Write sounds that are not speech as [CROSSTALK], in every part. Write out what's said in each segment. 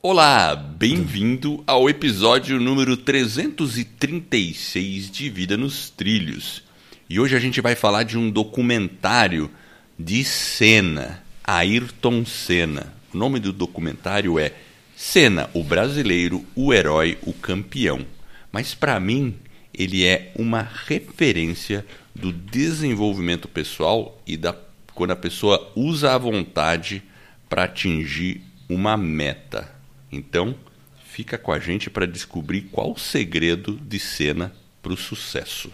Olá, bem-vindo ao episódio número 336 de Vida nos Trilhos. E hoje a gente vai falar de um documentário de Senna, Ayrton Senna. O nome do documentário é Senna, o brasileiro, o herói, o campeão. Mas para mim, ele é uma referência do desenvolvimento pessoal e da quando a pessoa usa a vontade para atingir uma meta. Então, fica com a gente para descobrir qual o segredo de cena para o sucesso.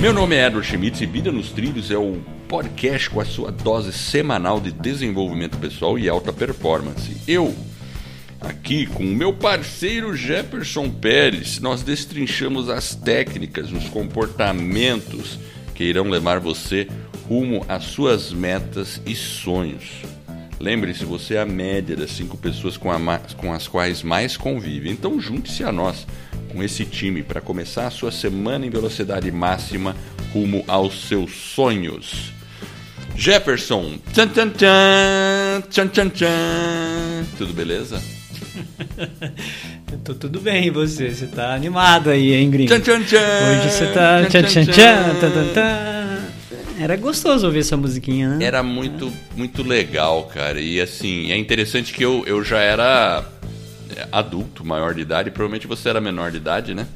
Meu nome é Edward Schmitz e Vida nos Trilhos é o podcast com a sua dose semanal de desenvolvimento pessoal e alta performance. Eu, aqui com o meu parceiro Jefferson Pérez, nós destrinchamos as técnicas, os comportamentos que irão levar você rumo às suas metas e sonhos. Lembre-se, você é a média das cinco pessoas com, com as quais mais convive. Então junte-se a nós com esse time para começar a sua semana em velocidade máxima rumo aos seus sonhos. Jefferson, tchan, tchan, tchan, tchan, tchan, tchan. tudo beleza? [LAUGHS] Tô tudo bem, e você? Você tá animado aí, hein, gringo? Tchan, tchan, tchan. Hoje você tá. Tchan, Tchan, tchan, tchan, tchan. tchan. Era gostoso ouvir essa musiquinha, né? Era muito, muito legal, cara. E assim, é interessante que eu, eu já era adulto, maior de idade. Provavelmente você era menor de idade, né?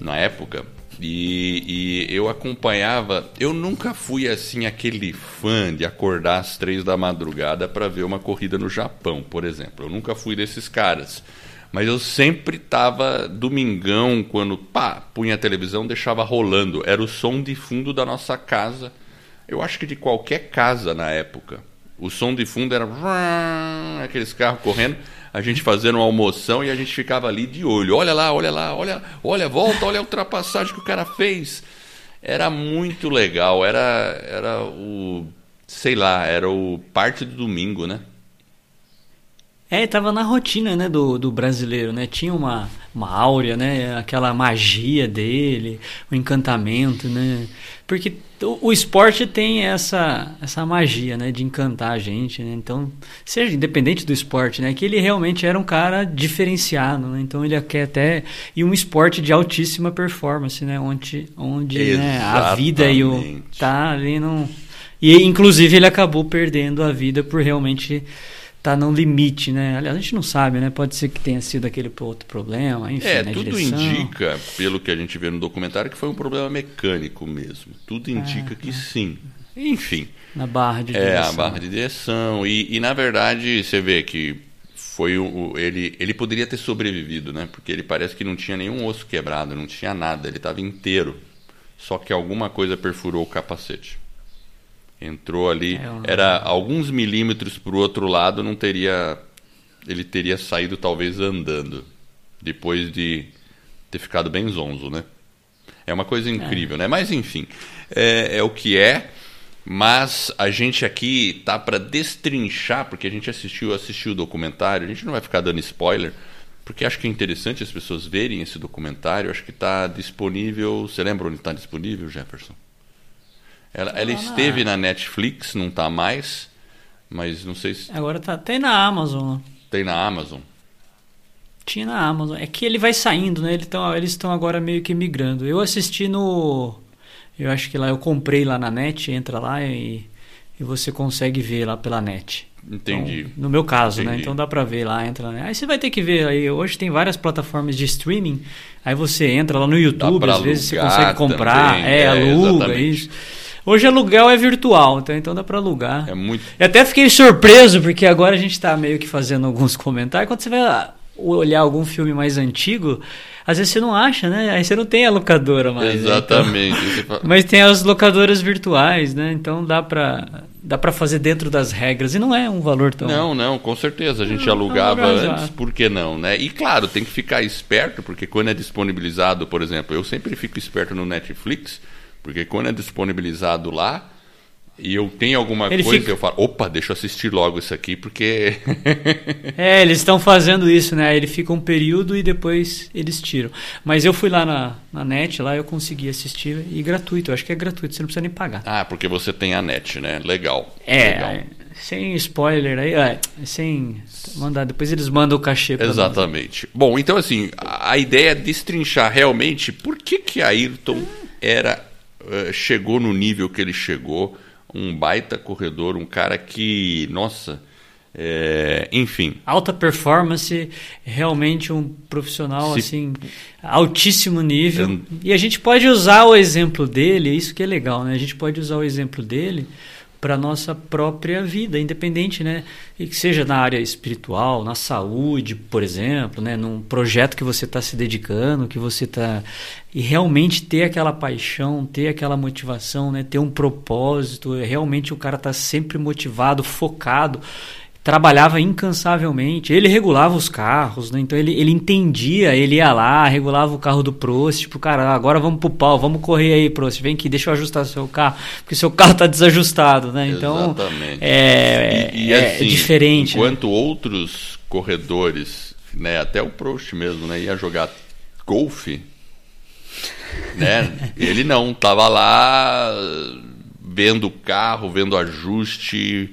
Na época. E, e eu acompanhava. Eu nunca fui assim aquele fã de acordar às três da madrugada para ver uma corrida no Japão, por exemplo. Eu nunca fui desses caras. Mas eu sempre tava domingão, quando pá, punha a televisão, deixava rolando. Era o som de fundo da nossa casa. Eu acho que de qualquer casa na época. O som de fundo era aqueles carros correndo, a gente fazendo uma almoção e a gente ficava ali de olho. Olha lá, olha lá, olha, olha, volta, olha a ultrapassagem que o cara fez. Era muito legal, era era o sei lá, era o parte do domingo, né? É, tava na rotina, né, do, do brasileiro, né? Tinha uma, uma áurea, né? Aquela magia dele, o encantamento, né? Porque o, o esporte tem essa, essa magia, né? De encantar a gente, né? Então, seja independente do esporte, né? Que ele realmente era um cara diferenciado, né? Então, ele quer até... E um esporte de altíssima performance, né? Onde, onde né, a vida e o... Tá ali no... E, inclusive, ele acabou perdendo a vida por realmente tá no limite, né? Aliás, a gente não sabe, né? Pode ser que tenha sido aquele outro problema, enfim, É, né? tudo Direção. indica, pelo que a gente vê no documentário, que foi um problema mecânico mesmo. Tudo indica que sim. Enfim, Na barra de é a direção. barra de direção. E, e, na verdade, você vê que foi o- ele, ele poderia ter sobrevivido, né? Porque ele parece que não tinha nenhum osso quebrado, não tinha nada, ele estava inteiro. Só que alguma coisa perfurou o capacete. Entrou ali, É, era alguns milímetros para o outro lado, não teria. Ele teria saído talvez andando. Depois de ter ficado bem zonzo, né? É uma coisa incrível, né? Mas enfim, é, é o que é. Mas a gente aqui tá para destrinchar, porque a gente assistiu, assistiu o documentário, a gente não vai ficar dando spoiler, porque acho que é interessante as pessoas verem esse documentário. Acho que está disponível. Você lembra onde está disponível, Jefferson? Ela, ela lá. esteve na Netflix, não está mais, mas não sei se Agora tá até na Amazon. né? tem na Amazon. Tinha na Amazon. É que ele vai saindo, né? Eles estão eles agora meio que migrando. Eu assisti no. Eu acho que lá eu comprei lá na net, entra lá e, e você consegue ver lá pela net. Entendi. Então, no meu caso, né? Entendi. Então dá pra ver lá, entra. Né? Aí você vai ter que ver aí. Hoje tem várias plataformas de streaming. Aí você entra lá no YouTube, às vezes você consegue comprar. também, é, é, aluga, exatamente. isso. Hoje aluguel é virtual, então, então dá pra alugar. É muito. E até fiquei surpreso, porque agora a gente tá meio que fazendo alguns [LAUGHS] comentários. Quando você vai olhar algum filme mais antigo, às vezes você não acha, né? Aí você não tem a locadora mais. né? Então- Exatamente. Você fa- [LAUGHS] mas tem as locadoras virtuais, né? Então dá pra, dá pra fazer dentro das regras. E não é um valor tão. Não, não, com certeza. A gente Não, alugava não, não, antes, por que não, né? E claro, tem que ficar esperto, porque quando é disponibilizado, por exemplo, eu sempre fico esperto no Netflix, porque quando é disponibilizado lá, e eu tenho alguma Ele coisa, fica- eu falo, opa, deixa eu assistir logo isso aqui, porque. [LAUGHS] É, eles estão fazendo isso, né? Ele fica um período e depois eles tiram. Mas eu fui lá na, na net, lá eu consegui assistir e gratuito. Eu acho que é gratuito, você não precisa nem pagar. ah, porque você tem a net, né? Legal. É, Legal. sem spoiler aí, é, sem mandar. Depois eles mandam o cachê pra nós. Exatamente. Bom, então assim, a a ideia é destrinchar realmente por que que Ayrton era eh, chegou no nível que ele chegou, um baita corredor, um cara que, nossa, é, enfim, Alta performance, realmente um profissional Se- assim, altíssimo nível. Eu- E a gente pode usar o exemplo dele, isso que é legal, né? A gente pode usar o exemplo dele para nossa própria vida, independente, né? E que seja na área espiritual, na saúde, por exemplo, né? Num projeto que você está se dedicando, que você está e realmente ter aquela paixão, ter aquela motivação, né? Ter um propósito, realmente o cara tá sempre motivado, focado trabalhava incansavelmente. Ele regulava os carros, né? então ele, ele entendia, ele ia lá, regulava o carro do Prost, tipo, cara, agora vamos pro pau, vamos correr aí, Prost, vem aqui, deixa eu ajustar seu carro, porque seu carro tá desajustado, né? Então, Exatamente. é, E, e, é assim, diferente. né? Enquanto outros corredores, né, até o Prost mesmo, né, ia jogar golfe, né? [LAUGHS] ele não, tava lá vendo o carro, vendo ajuste,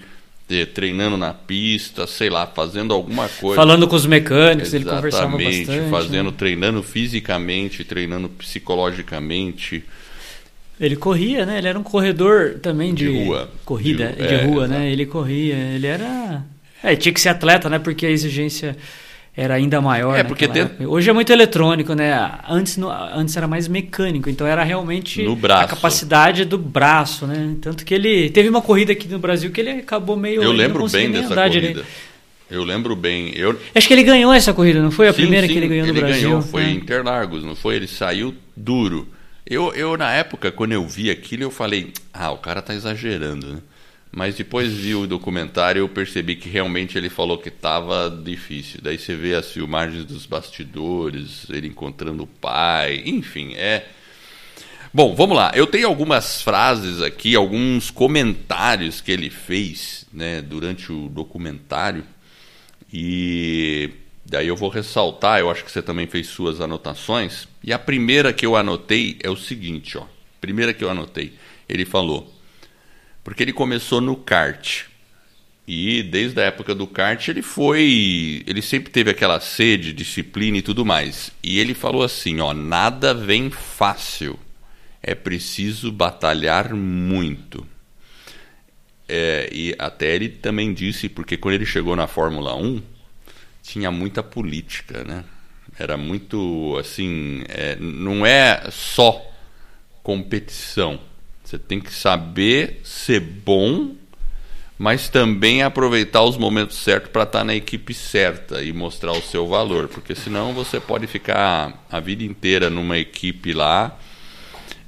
eh, treinando na pista, sei lá, fazendo alguma coisa. Falando com os mecânicos, ele conversava Exatamente, bastante. fazendo, né? treinando fisicamente, treinando psicologicamente. Ele corria, né? Ele era um corredor também de, De rua. corrida, De- de, é, rua, exato. né? Ele corria, ele era. É, tinha que ser atleta, né? Porque a exigência era ainda maior. É, porque naquela dentro-. Hoje é muito eletrônico, né? Antes, no- antes era mais mecânico, então era realmente a capacidade do braço, né? Tanto que ele teve uma corrida aqui no Brasil que ele acabou meio. Eu ele lembro bem dessa corrida. direito. Eu lembro bem. Eu, Acho que ele ganhou essa corrida, não foi? A Sim, primeira sim, que ele ganhou no Brasil. ganhou, foi né? em Interlagos, não foi? Ele saiu duro. Eu, eu, na época, quando eu vi aquilo, eu falei, ah, o cara tá exagerando, né? Mas depois vi o documentário eu percebi que realmente ele falou que tava difícil. Daí você vê as filmagens dos bastidores, ele encontrando o pai, enfim, é. Bom, vamos lá. Eu tenho algumas frases aqui, alguns comentários que ele fez né, durante o documentário. E daí eu vou ressaltar, eu acho que você também fez suas anotações. E a primeira que eu anotei é o seguinte, ó. Primeira que eu anotei, ele falou: porque ele começou no kart. E desde a época do kart ele foi, ele sempre teve aquela sede, disciplina e tudo mais. E ele falou assim, ó, nada vem fácil. É preciso batalhar muito. É, e até ele também disse, porque quando ele chegou na Fórmula 1, tinha muita política, né? Era muito assim, é, não é só competição. Você tem que saber ser bom, mas também aproveitar os momentos certos para estar na equipe certa e mostrar o seu valor, porque senão você pode ficar a vida inteira numa equipe lá.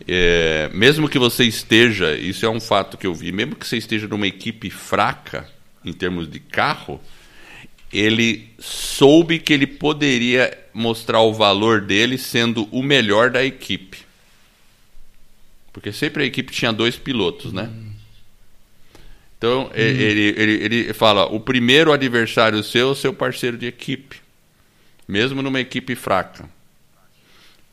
É, mesmo que você esteja, isso é um fato que eu vi, mesmo que você esteja numa equipe fraca em termos de carro, ele soube que ele poderia mostrar o valor dele sendo o melhor da equipe. Porque sempre a equipe tinha dois pilotos, né? Então e- ele, ele, ele fala: o primeiro adversário seu é seu parceiro de equipe, mesmo numa equipe fraca.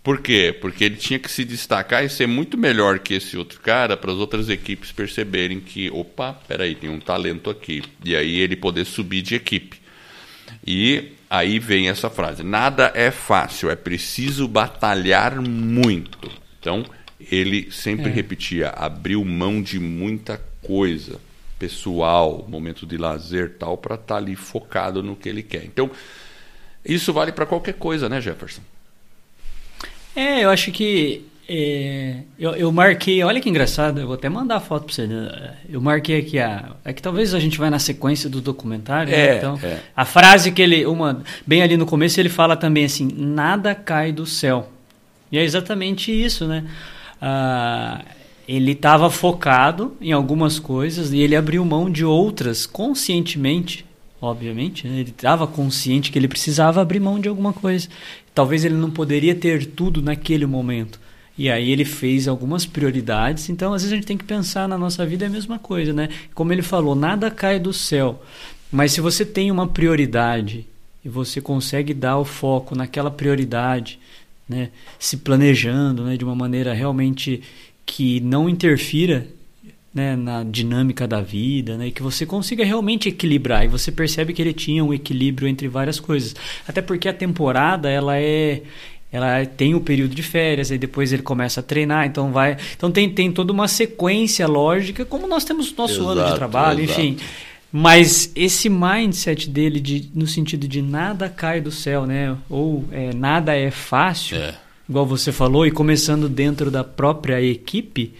Por quê? Porque ele tinha que se destacar e ser muito melhor que esse outro cara para as outras equipes perceberem que, opa, peraí, tem um talento aqui. E aí ele poder subir de equipe. E aí vem essa frase: nada é fácil, é preciso batalhar muito. Então ele sempre É. repetia: abriu mão de muita coisa, pessoal, momento de lazer tal, para estar ali focado no que ele quer. Então isso vale para qualquer coisa, né, Jefferson? É, eu acho que. é, eu, eu marquei, olha que engraçado, eu vou até mandar a foto pra você. né? Eu marquei aqui a. É que talvez a gente vai na sequência do documentário, né? É, Então, é. a frase que ele. uma Bem ali no começo, ele fala também assim: nada cai do céu. E é exatamente isso, né? Ah, ele estava focado em algumas coisas e ele abriu mão de outras conscientemente, obviamente. né? Ele estava consciente que ele precisava abrir mão de alguma coisa. Talvez ele não poderia ter tudo naquele momento. E aí ele fez algumas prioridades. Então, às vezes a gente tem que pensar na nossa vida é a mesma coisa, né? Como ele falou, nada cai do céu. Mas se você tem uma prioridade e você consegue dar o foco naquela prioridade, né, se planejando né, de uma maneira realmente que não interfira né, na dinâmica da vida, né, e que você consiga realmente equilibrar. E você percebe que ele tinha um equilíbrio entre várias coisas. Até porque a temporada ela é ela tem o período de férias, aí depois ele começa a treinar, então vai. Então tem, tem toda uma sequência lógica, como nós temos o nosso exato, ano de trabalho, exato. enfim. Mas esse mindset dele de, no sentido de nada cai do céu, né? Ou é, nada é fácil, é. igual você falou, e começando dentro da própria equipe,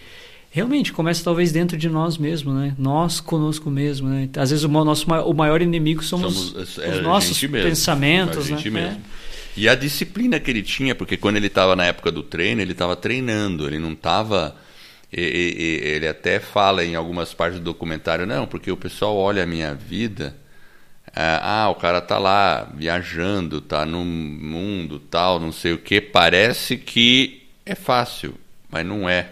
realmente começa talvez dentro de nós mesmos, né? Nós conosco mesmo, né? Às vezes o nosso o maior inimigo somos, somos é, os nossos pensamentos, né? Mesmo. É. E a disciplina que ele tinha, porque quando ele estava na época do treino, ele estava treinando, ele não estava ele até fala em algumas partes do documentário, não, porque o pessoal olha a minha vida, é, ah, o cara tá lá viajando, tá no mundo, tal, não sei o que, parece que é fácil, mas não é.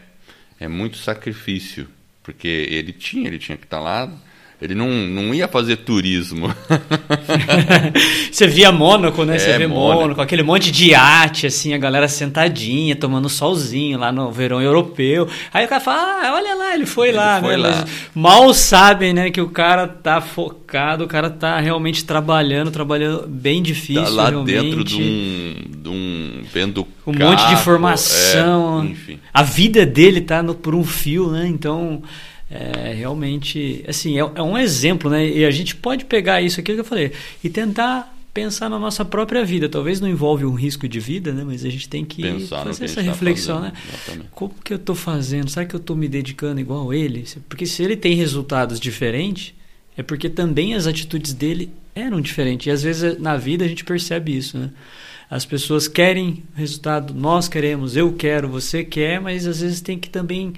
É muito sacrifício, porque ele tinha, ele tinha que estar tá lá ele não, não ia fazer turismo. [LAUGHS] Você via Mônaco, né? É, Você vê Mônaco. Mônaco, aquele monte de iate, assim, a galera sentadinha, tomando solzinho lá no verão europeu. Aí o cara fala, ah, olha lá, ele foi ele lá, foi né? Lá. Mal sabem, né, que o cara tá focado, o cara tá realmente trabalhando, trabalhando bem difícil. Tá lá realmente. dentro de um, de um vendo Um carro, monte de informação. É, enfim. A vida dele tá no, por um fio, né? Então é, realmente, assim, é, é, um exemplo, né? E a gente pode pegar isso aqui que eu falei e tentar pensar na nossa própria vida. Talvez não envolve um risco de vida, né? Mas a gente tem que pensar fazer essa reflexão, tá né? Como que eu estou fazendo? Será que eu estou me dedicando igual ele? Porque se ele tem resultados diferentes, é porque também as atitudes dele eram diferentes. E às vezes na vida a gente percebe isso, né? As pessoas querem resultado, nós queremos, eu quero, você quer, mas às vezes tem que também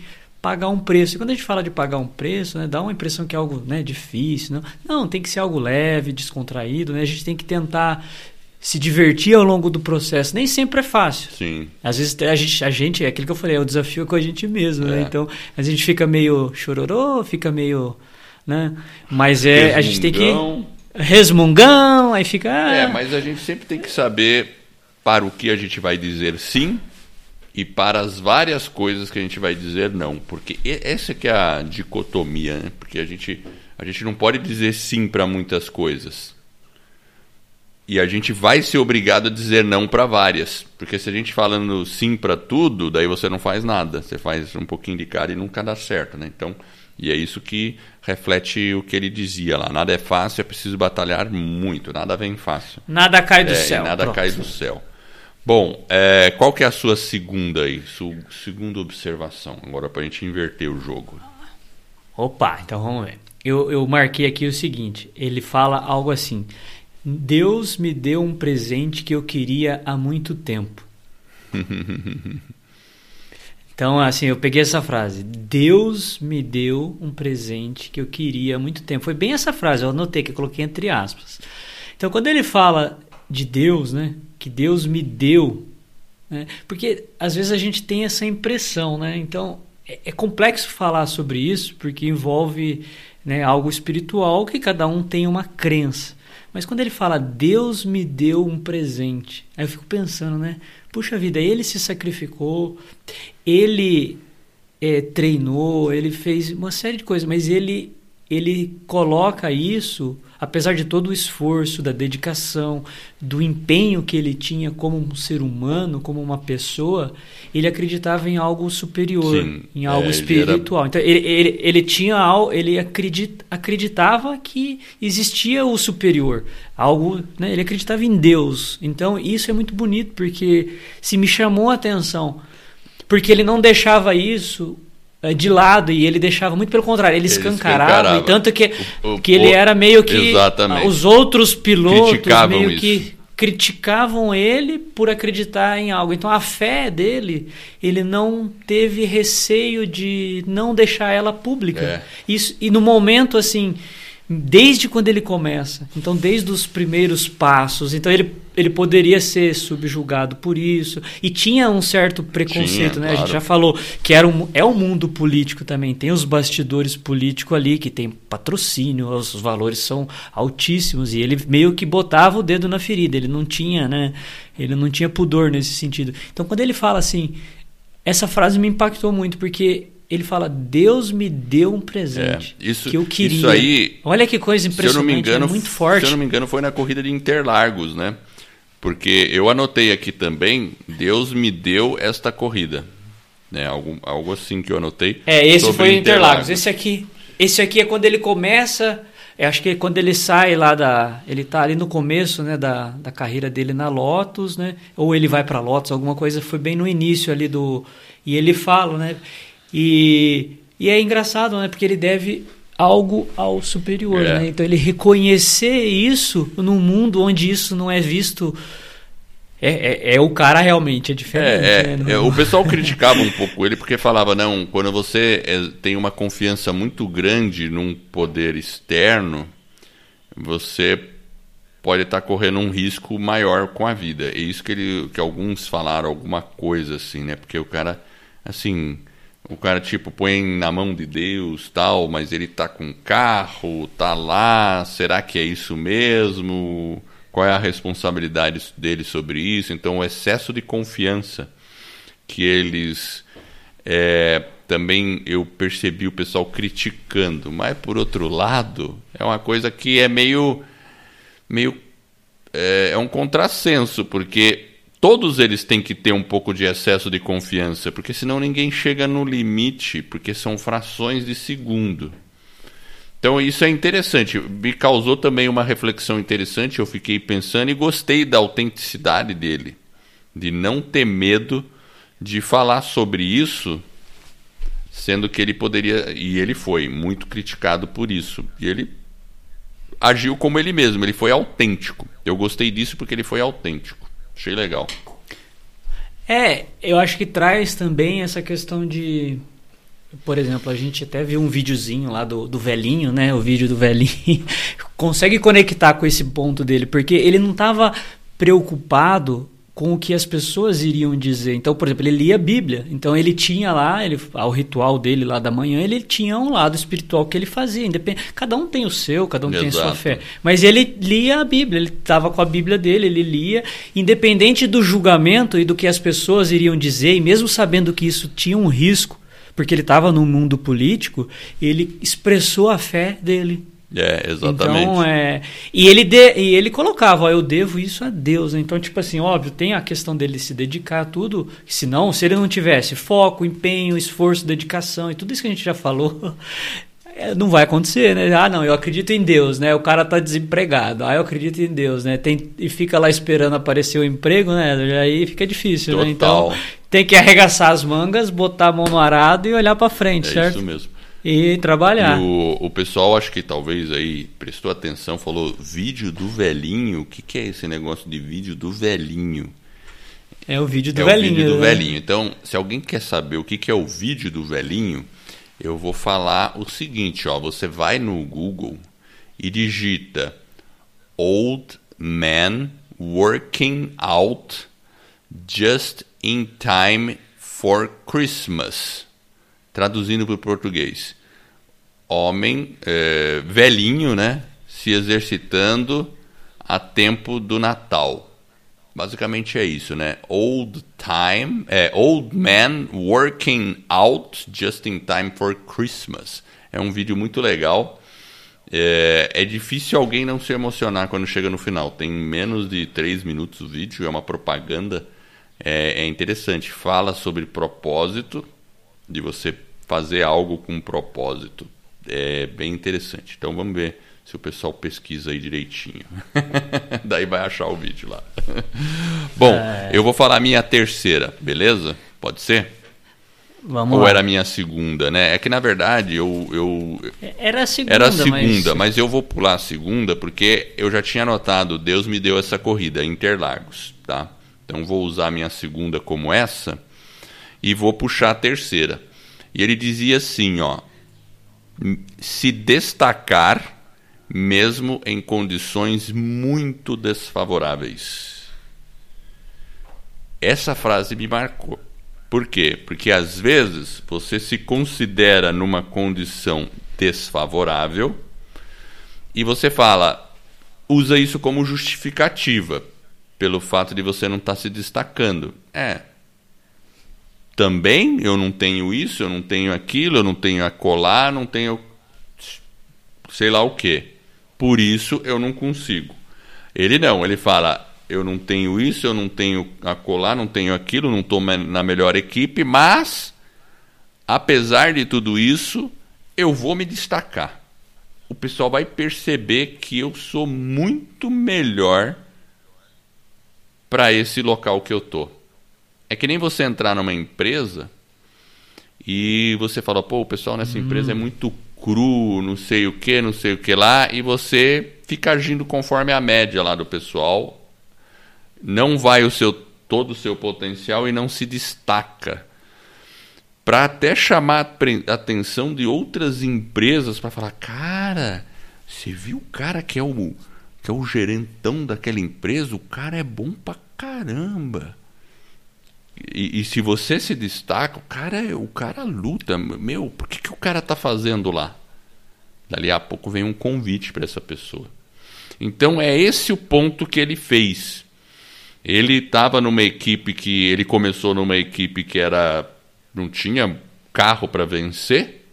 pagar um preço. E quando a gente fala de pagar um preço, né, dá uma impressão que é algo né, difícil. Não? não, tem que ser algo leve, descontraído. Né? A gente tem que tentar se divertir ao longo do processo. Nem sempre é fácil. Sim. Às vezes a gente, a gente é aquilo que eu falei, é o desafio com a gente mesmo. Né? É. Né? Então a gente fica meio chororô, fica meio. Né? Mas é, a gente tem que. Resmungão, aí fica. Ah. É, mas a gente sempre tem que saber para o que a gente vai dizer sim e para as várias coisas que a gente vai dizer não, porque essa que é a dicotomia, né? porque a gente, a gente não pode dizer sim para muitas coisas. E a gente vai ser obrigado a dizer não para várias, porque se a gente falando sim para tudo, daí você não faz nada, você faz um pouquinho de cara e nunca dá certo, né? Então, e é isso que reflete o que ele dizia lá. Nada é fácil, é preciso batalhar muito. Nada vem fácil. Nada cai do é, céu. Nada Pronto. cai do céu. Bom, é, qual que é a sua segunda aí, sua segunda observação? Agora para a gente inverter o jogo. Opa, então vamos ver. Eu, eu marquei aqui o seguinte: ele fala algo assim. Deus me deu um presente que eu queria há muito tempo. [LAUGHS] então, assim, eu peguei essa frase. Deus me deu um presente que eu queria há muito tempo. Foi bem essa frase, eu anotei que eu coloquei entre aspas. Então, quando ele fala de Deus, né? Que Deus me deu. Né? Porque às vezes a gente tem essa impressão, né? Então é, é complexo falar sobre isso porque envolve né, algo espiritual que cada um tem uma crença. Mas quando ele fala Deus me deu um presente, aí eu fico pensando, né? Puxa vida, ele se sacrificou, ele é, treinou, ele fez uma série de coisas, mas ele ele coloca isso apesar de todo o esforço, da dedicação, do empenho que ele tinha como um ser humano, como uma pessoa, ele acreditava em algo superior, Sim, em algo é, espiritual. Era... Então ele, ele, ele tinha ele acredita, acreditava que existia o superior, algo, né? ele acreditava em Deus. Então isso é muito bonito porque se me chamou a atenção, porque ele não deixava isso de lado e ele deixava muito pelo contrário, ele, ele escancarava, escancarava. E tanto que, o, o, que ele era meio que exatamente. os outros pilotos Criticavam meio isso. que criticavam ele por acreditar em algo. Então a fé dele, ele não teve receio de não deixar ela pública. É. Isso, e no momento assim, desde quando ele começa. Então, desde os primeiros passos. Então, ele, ele poderia ser subjugado por isso. E tinha um certo preconceito, tinha, né? Claro. A gente já falou que era um, é um mundo político também. Tem os bastidores políticos ali, que tem patrocínio, os valores são altíssimos. E ele meio que botava o dedo na ferida. Ele não tinha, né? Ele não tinha pudor nesse sentido. Então, quando ele fala assim. Essa frase me impactou muito, porque ele fala: Deus me deu um presente é, isso, que eu queria. Isso aí. Olha que coisa impressionante, se eu não me engano, é muito forte. Se eu não me engano, foi na corrida de Interlagos, né? Porque eu anotei aqui também: Deus me deu esta corrida. Né? Algo, algo assim que eu anotei. É, esse foi Interlagos. Interlagos. Esse aqui, esse aqui é quando ele começa. Eu acho que é quando ele sai lá da. Ele está ali no começo né, da, da carreira dele na Lotus, né? Ou ele vai para Lotus, alguma coisa. Foi bem no início ali do. E ele fala, né? E, e é engraçado, né? Porque ele deve algo ao superior, é. né? Então ele reconhecer isso num mundo onde isso não é visto é, é, é, o cara realmente, é diferente. É, né? É, o pessoal criticava um pouco ele porque falava, não, quando você é, tem uma confiança muito grande num poder externo, você pode estar tá correndo um risco maior com a vida. É isso que, ele, que alguns falaram, alguma coisa assim, né? Porque o cara, assim, o cara, tipo, põe na mão de Deus, tal, mas ele tá com carro, tá lá, será que é isso mesmo? Qual é a responsabilidade dele sobre isso? Então, o excesso de confiança que eles é, também eu percebi o pessoal criticando, mas por outro lado, é uma coisa que é meio meio é, é um contrassenso, porque todos eles têm que ter um pouco de excesso de confiança, porque senão ninguém chega no limite, porque são frações de segundo. Então isso é interessante, me causou também uma reflexão interessante, eu fiquei pensando e gostei da autenticidade dele, de não ter medo de falar sobre isso, sendo que ele poderia, e ele foi muito criticado por isso, e ele agiu como ele mesmo, ele foi autêntico. Eu gostei disso porque ele foi autêntico. Achei legal. É, eu acho que traz também essa questão de. Por exemplo, a gente até viu um videozinho lá do, do velhinho, né? O vídeo do velhinho. [LAUGHS] Consegue conectar com esse ponto dele, porque ele não estava preocupado com o que as pessoas iriam dizer. Então, por exemplo, ele lia a Bíblia. Então, ele tinha lá, ele, ao ritual dele lá da manhã, ele tinha um lado espiritual que ele fazia. Independ... Cada um tem o seu, cada um Exato. tem a sua fé. Mas ele lia a Bíblia, ele estava com a Bíblia dele, ele lia, independente do julgamento e do que as pessoas iriam dizer, e mesmo sabendo que isso tinha um risco, porque ele estava no mundo político, ele expressou a fé dele. É, exatamente. Então, é, e, ele de, e ele colocava, ó, eu devo isso a Deus. Então, tipo assim, óbvio, tem a questão dele se dedicar a tudo, senão, se ele não tivesse foco, empenho, esforço, dedicação e tudo isso que a gente já falou, [LAUGHS] é, não vai acontecer, né? Ah, não, eu acredito em Deus, né? O cara tá desempregado. Ah, eu acredito em Deus, né? Tem, e fica lá esperando aparecer o emprego, né? Aí fica difícil, Total. né? Então, tem que arregaçar as mangas, botar a mão no arado e olhar para frente, é certo? Isso mesmo. E trabalhar. E o, o pessoal, acho que talvez aí prestou atenção, falou vídeo do velhinho. O que, que é esse negócio de vídeo do velhinho? É o vídeo do é velhinho. O vídeo do né? velhinho. Então, se alguém quer saber o que, que é o vídeo do velhinho, eu vou falar o seguinte, ó. Você vai no Google e digita Old Man Working Out Just in Time for Christmas traduzindo para o português, homem é, velhinho, né, se exercitando a tempo do Natal. Basicamente é isso, né? Old time, é, old man working out just in time for Christmas. É um vídeo muito legal. É, é, difícil alguém não se emocionar quando chega no final. Tem menos de 3 minutos o vídeo, é uma propaganda. É, é interessante. Fala sobre propósito, de você fazer algo com um propósito. É bem interessante. Então vamos ver se o pessoal pesquisa aí direitinho. [LAUGHS] Daí vai achar o vídeo lá. [LAUGHS] Bom, é... eu vou falar a minha terceira, beleza? Pode ser? Vamos Ou lá. era a minha segunda, né? É que na verdade eu. eu era a segunda. Era a segunda, mas... mas eu vou pular a segunda porque eu já tinha anotado, Deus me deu essa corrida, Interlagos, tá? Então vou usar a minha segunda como essa e vou puxar a terceira. E ele dizia assim, ó: se destacar mesmo em condições muito desfavoráveis. Essa frase me marcou. Por quê? Porque às vezes você se considera numa condição desfavorável e você fala, usa isso como justificativa pelo fato de você não estar tá se destacando. É. Também eu não tenho isso, eu não tenho aquilo, eu não tenho a colar, não tenho sei lá o que. Por isso eu não consigo. Ele não, ele fala: eu não tenho isso, eu não tenho a colar, não tenho aquilo, não estou na melhor equipe, mas, apesar de tudo isso, eu vou me destacar. O pessoal vai perceber que eu sou muito melhor para esse local que eu tô. É que nem você entrar numa empresa e você fala, pô, o pessoal nessa hum. empresa é muito cru, não sei o que, não sei o que lá, e você fica agindo conforme a média lá do pessoal, não vai o seu todo o seu potencial e não se destaca. Para até chamar a atenção de outras empresas para falar, cara, você viu o cara que é o que é o gerentão daquela empresa, o cara é bom pra caramba. E, e, se você se destaca, o cara, o cara luta. Meu, por que, que o cara tá fazendo lá? Dali a pouco vem um convite para essa pessoa. Então é esse o ponto que ele fez. Ele estava numa equipe que ele começou numa equipe que era não tinha carro para vencer,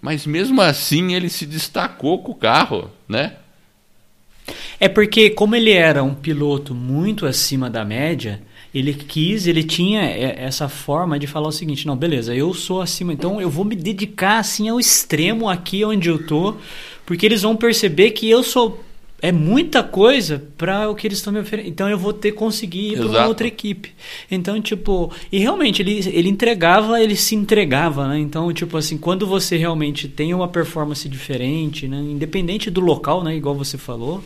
mas mesmo assim ele se destacou com o carro, né? É porque como ele era um piloto muito acima da média, ele quis, ele tinha essa forma de falar o seguinte, não, beleza, eu sou acima, então eu vou me dedicar assim ao extremo aqui onde eu tô, porque eles vão perceber que eu sou é muita coisa para o que eles estão me oferecendo. Então eu vou ter que conseguir ir para outra equipe. Então, tipo, e realmente ele, ele entregava, ele se entregava, né? Então, tipo assim, quando você realmente tem uma performance diferente, né? independente do local, né, igual você falou,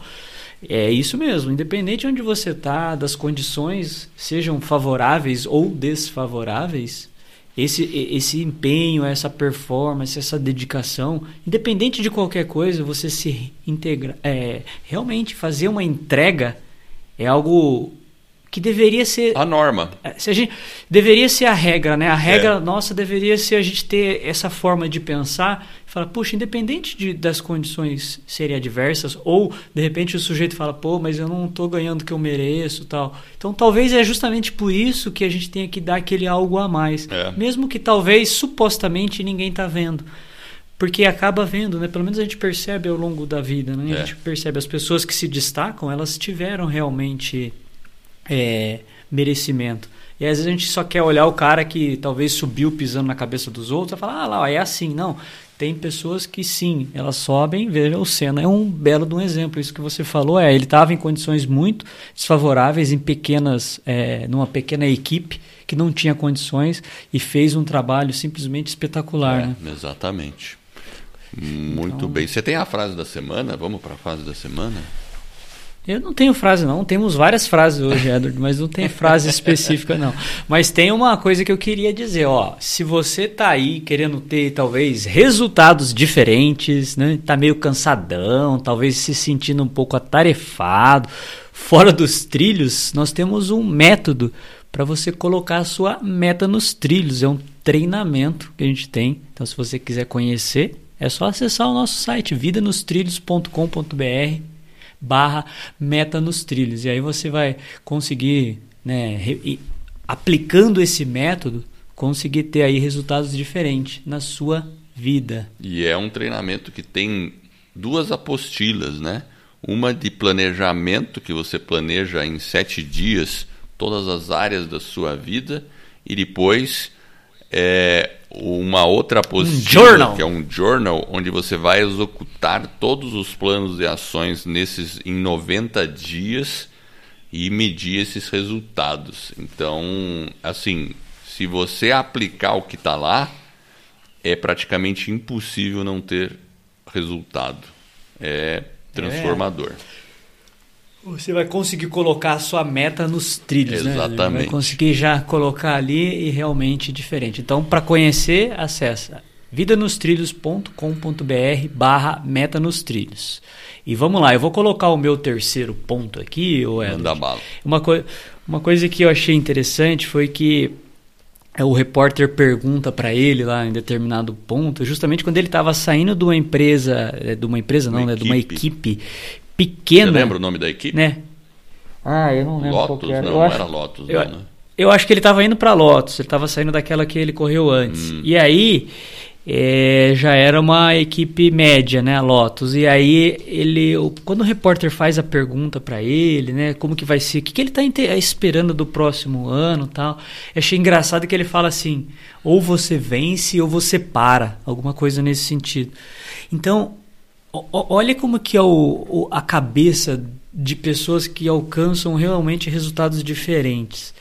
é isso mesmo, independente de onde você está, das condições sejam favoráveis ou desfavoráveis, esse, esse empenho, essa performance, essa dedicação, independente de qualquer coisa, você se integra, é, realmente fazer uma entrega é algo que deveria ser a norma. É, se a gente deveria ser a regra, né? A regra é. nossa deveria ser a gente ter essa forma de pensar, falar, puxa, independente de, das condições serem adversas, ou de repente o sujeito fala, pô, mas eu não estou ganhando o que eu mereço, tal. Então talvez é justamente por isso que a gente tenha que dar aquele algo a mais, é. mesmo que talvez supostamente ninguém está vendo porque acaba vendo, né? Pelo menos a gente percebe ao longo da vida, né? A é. gente percebe as pessoas que se destacam, elas tiveram realmente é, merecimento. E às vezes a gente só quer olhar o cara que talvez subiu pisando na cabeça dos outros e falar, ah lá, é assim. Não. Tem pessoas que sim, elas sobem, veja o Senna é um belo de um exemplo. Isso que você falou é, ele estava em condições muito desfavoráveis, em pequenas, é, numa pequena equipe que não tinha condições e fez um trabalho simplesmente espetacular. É, né? Exatamente. Muito então, bem. Você tem a frase da semana? Vamos para a frase da semana? Eu não tenho frase, não. Temos várias frases hoje, Edward, mas não tem frase específica, não. Mas tem uma coisa que eu queria dizer, ó. Se você tá aí querendo ter, talvez, resultados diferentes, né? Tá meio cansadão, talvez se sentindo um pouco atarefado, fora dos trilhos, nós temos um método para você colocar a sua meta nos trilhos. É um treinamento que a gente tem. Então, se você quiser conhecer, é só acessar o nosso site vidanostrilhos.com.br barra meta nos trilhos. E aí você vai conseguir, né, aplicando esse método, conseguir ter aí resultados diferentes na sua vida. E é um treinamento que tem duas apostilas, né? Uma de planejamento, que você planeja em sete dias todas as áreas da sua vida, e depois é, uma outra apostila, um que é um journal, onde você vai executar todos os planos e ações nesses em 90 dias e medir esses resultados. Então, assim, se você aplicar o que está lá, é praticamente impossível não ter resultado. É transformador. É. Você vai conseguir colocar a sua meta nos trilhos, né? Exatamente. né? Vai conseguir já colocar ali e realmente diferente. Então, para conhecer, acessa vidanostrilhos.com.br barra meta nos trilhos. E vamos lá, eu vou colocar o meu terceiro ponto aqui, o Manda bala. Uma, coi uma coisa que eu achei interessante foi que é, o repórter pergunta para ele lá em determinado ponto, justamente quando ele estava saindo de uma empresa, é, de uma empresa não, uma né, de uma equipe pequena. Você lembra o nome da equipe? Né? Ah, eu não lembro Lotus, qual era. Não, eu não acho, era Lotus, eu, não, né? eu acho que ele estava indo para Lotus, ele estava saindo daquela que ele correu antes. Hum. E aí é, já era uma equipe média, né, a Lotus. E aí ele, quando o repórter faz a pergunta para ele, né, como que vai ser, o que, que ele está esperando do próximo ano, tal. Eu achei engraçado que ele fala assim: ou você vence ou você para, alguma coisa nesse sentido. Então, olha como que é o, a cabeça de pessoas que alcançam realmente resultados diferentes.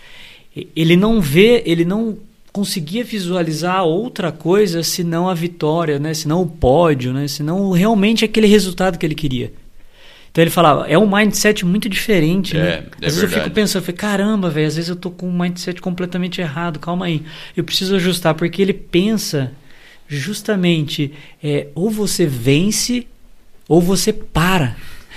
Ele não vê, ele não conseguia visualizar outra coisa senão a vitória, né? senão o pódio, né? senão realmente aquele resultado que ele queria. Então ele falava, é um mindset muito diferente, né? É, é às vezes verdade. eu fico pensando, eu falei, caramba, velho, às vezes eu tô com um mindset completamente errado, calma aí. Eu preciso ajustar, porque ele pensa justamente, é, ou você vence, ou você para.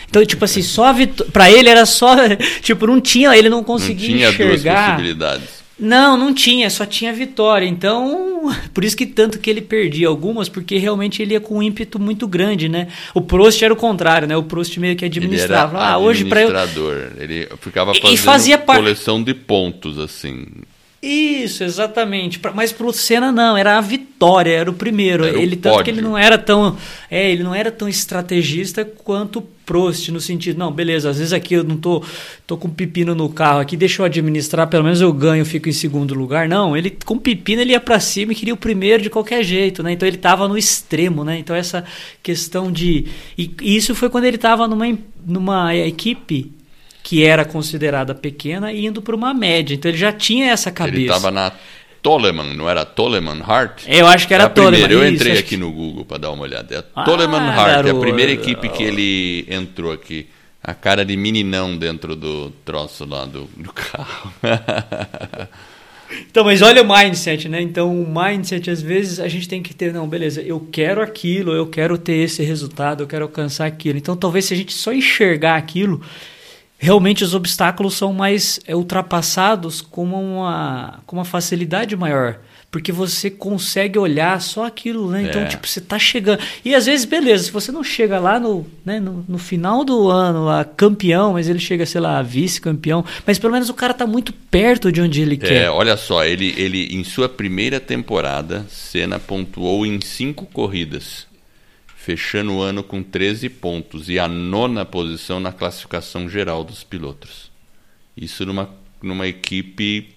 Então, tipo assim, só para ele era só, [LAUGHS] tipo, não tinha, ele não conseguia não tinha enxergar. duas possibilidades. Não, não tinha, só tinha vitória. Então, [LAUGHS] por isso que tanto que ele perdia algumas, porque realmente ele ia com um ímpeto muito grande, né? O Prost era o contrário, né? O Prost meio que administrava. Ele era ah, hoje para eu Ele ficava fazendo e fazia par... coleção de pontos assim. Isso, exatamente. Mas pro Senna não, era a vitória, era o primeiro. Era o ele tanto pódio. que ele não era tão, é, ele não era tão estrategista quanto o Prost no sentido, não, beleza, às vezes aqui eu não tô tô com pepino no carro aqui, deixa eu administrar, pelo menos eu ganho, fico em segundo lugar. Não, ele com pepino ele ia para cima e queria o primeiro de qualquer jeito, né? Então ele tava no extremo, né? Então essa questão de e, e isso foi quando ele tava numa numa equipe que era considerada pequena e indo para uma média. Então ele já tinha essa cabeça. Ele estava na Toleman, não era Toleman Hart? Eu acho que era a primeira, Toleman. Eu entrei Isso, aqui que... no Google para dar uma olhada. É a Ah, Toleman Hart, é a garoto. primeira equipe que ele entrou aqui. A cara de meninão dentro do troço lá do, do carro. [LAUGHS] Então, mas olha o mindset, né? Então, o mindset, às vezes, a gente tem que ter, não, beleza, eu quero aquilo, eu quero ter esse resultado, eu quero alcançar aquilo. Então, talvez se a gente só enxergar aquilo, realmente os obstáculos são mais é, ultrapassados com uma, com uma facilidade maior. Porque você consegue olhar só aquilo, né? Então, É. tipo, você tá chegando. E às vezes, beleza, se você não chega lá no, né, no, no final do ano, lá, campeão, mas ele chega, sei lá, vice-campeão, mas pelo menos o cara tá muito perto de onde ele quer. É, olha só, ele, ele em sua primeira temporada, Senna pontuou em cinco corridas, fechando o ano com 13 pontos e a nona posição na classificação geral dos pilotos. Isso numa, numa equipe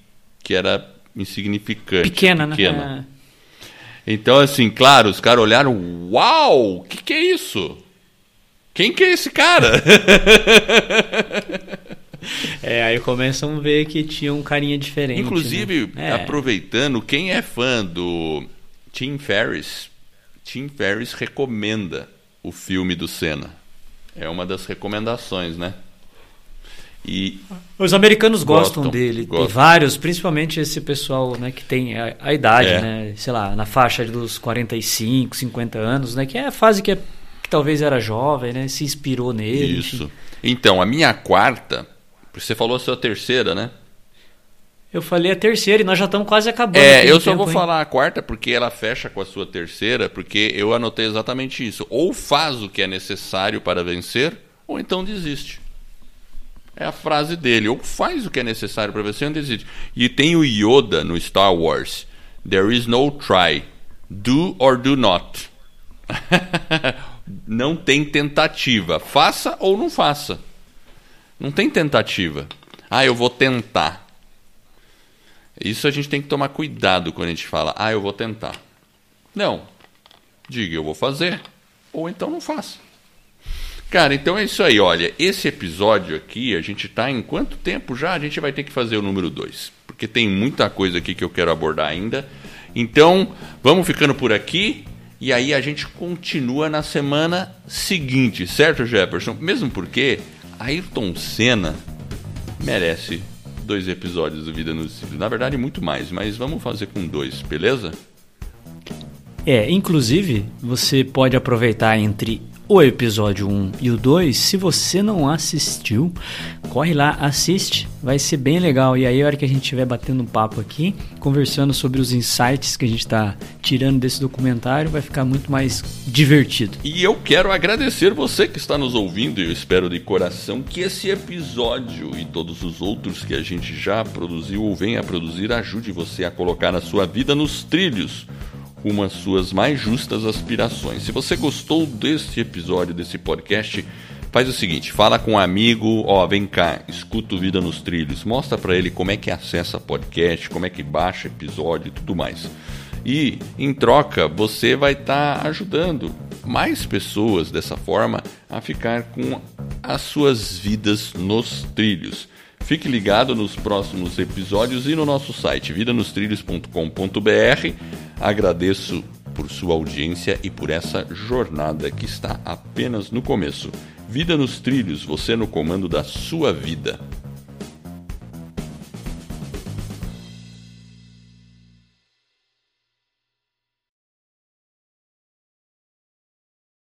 que era insignificante. pequena, né? Então, assim, claro, os caras olharam, uau, o que, que é isso? Quem que é esse cara? [LAUGHS] [LAUGHS] É, aí começam a ver que tinha um carinha diferente. Inclusive, né? É. aproveitando, quem é fã do Tim Ferriss, Tim Ferriss recomenda o filme do Senna. É uma das recomendações, né? E Os americanos gostam, Gostam, dele. gostam. Tem vários, principalmente esse pessoal né, que tem a, a idade, É. né? Sei lá, na faixa dos 45, 50 anos, né? Que é a fase que, é- que talvez era jovem, né? Se inspirou nele. isso. enfim. Então, a minha quarta, você falou a sua terceira, né? Eu falei a terceira e nós já estamos quase acabando. É, eu só tempo, vou hein? falar a quarta porque ela fecha com a sua terceira, porque eu anotei exatamente isso. Ou faz o que é necessário para vencer, ou então desiste. É a frase dele. Ou faz o que é necessário para vencer, ou desiste. E tem o Yoda no Star Wars. There is no try. Do or do not. [LAUGHS] não tem tentativa. Faça ou não faça. Não tem tentativa. Ah, eu vou tentar. Isso a gente tem que tomar cuidado quando a gente fala, ah, eu vou tentar. Não. Diga, eu vou fazer. Ou então não faça. Cara, então é isso aí. Olha, esse episódio aqui, a gente tá em quanto tempo já? A gente vai ter que fazer o número 2. Porque tem muita coisa aqui que eu quero abordar ainda. Então, vamos ficando por aqui. E aí a gente continua na semana seguinte, certo, Jefferson? Mesmo porque Ayrton Senna merece dois episódios do Vida nos Cílios. Na verdade, muito mais, mas vamos fazer com dois, beleza? É, inclusive, você pode aproveitar entre o episódio 1 e o 2. Se você não assistiu, corre lá, assiste, vai ser bem legal. E aí, a hora que a gente estiver batendo um papo aqui, conversando sobre os insights que a gente está tirando desse documentário, vai ficar muito mais divertido. E eu quero agradecer você que está nos ouvindo e eu espero de coração que esse episódio e todos os outros que a gente já produziu ou vem a produzir ajude você a colocar a sua vida nos trilhos rumo às suas mais justas aspirações. Se você gostou deste episódio, desse podcast, faz o seguinte, fala com um amigo, ó, vem cá, escuta o Vida nos Trilhos, mostra para ele como é que acessa podcast, como é que baixa episódio e tudo mais. E em troca, você vai estar tá ajudando mais pessoas dessa forma a ficar com as suas vidas nos trilhos. Fique ligado nos próximos episódios e no nosso site vidanostrilhos.com.br. Agradeço por sua audiência e por essa jornada que está apenas no começo. Vida nos trilhos, você no comando da sua vida.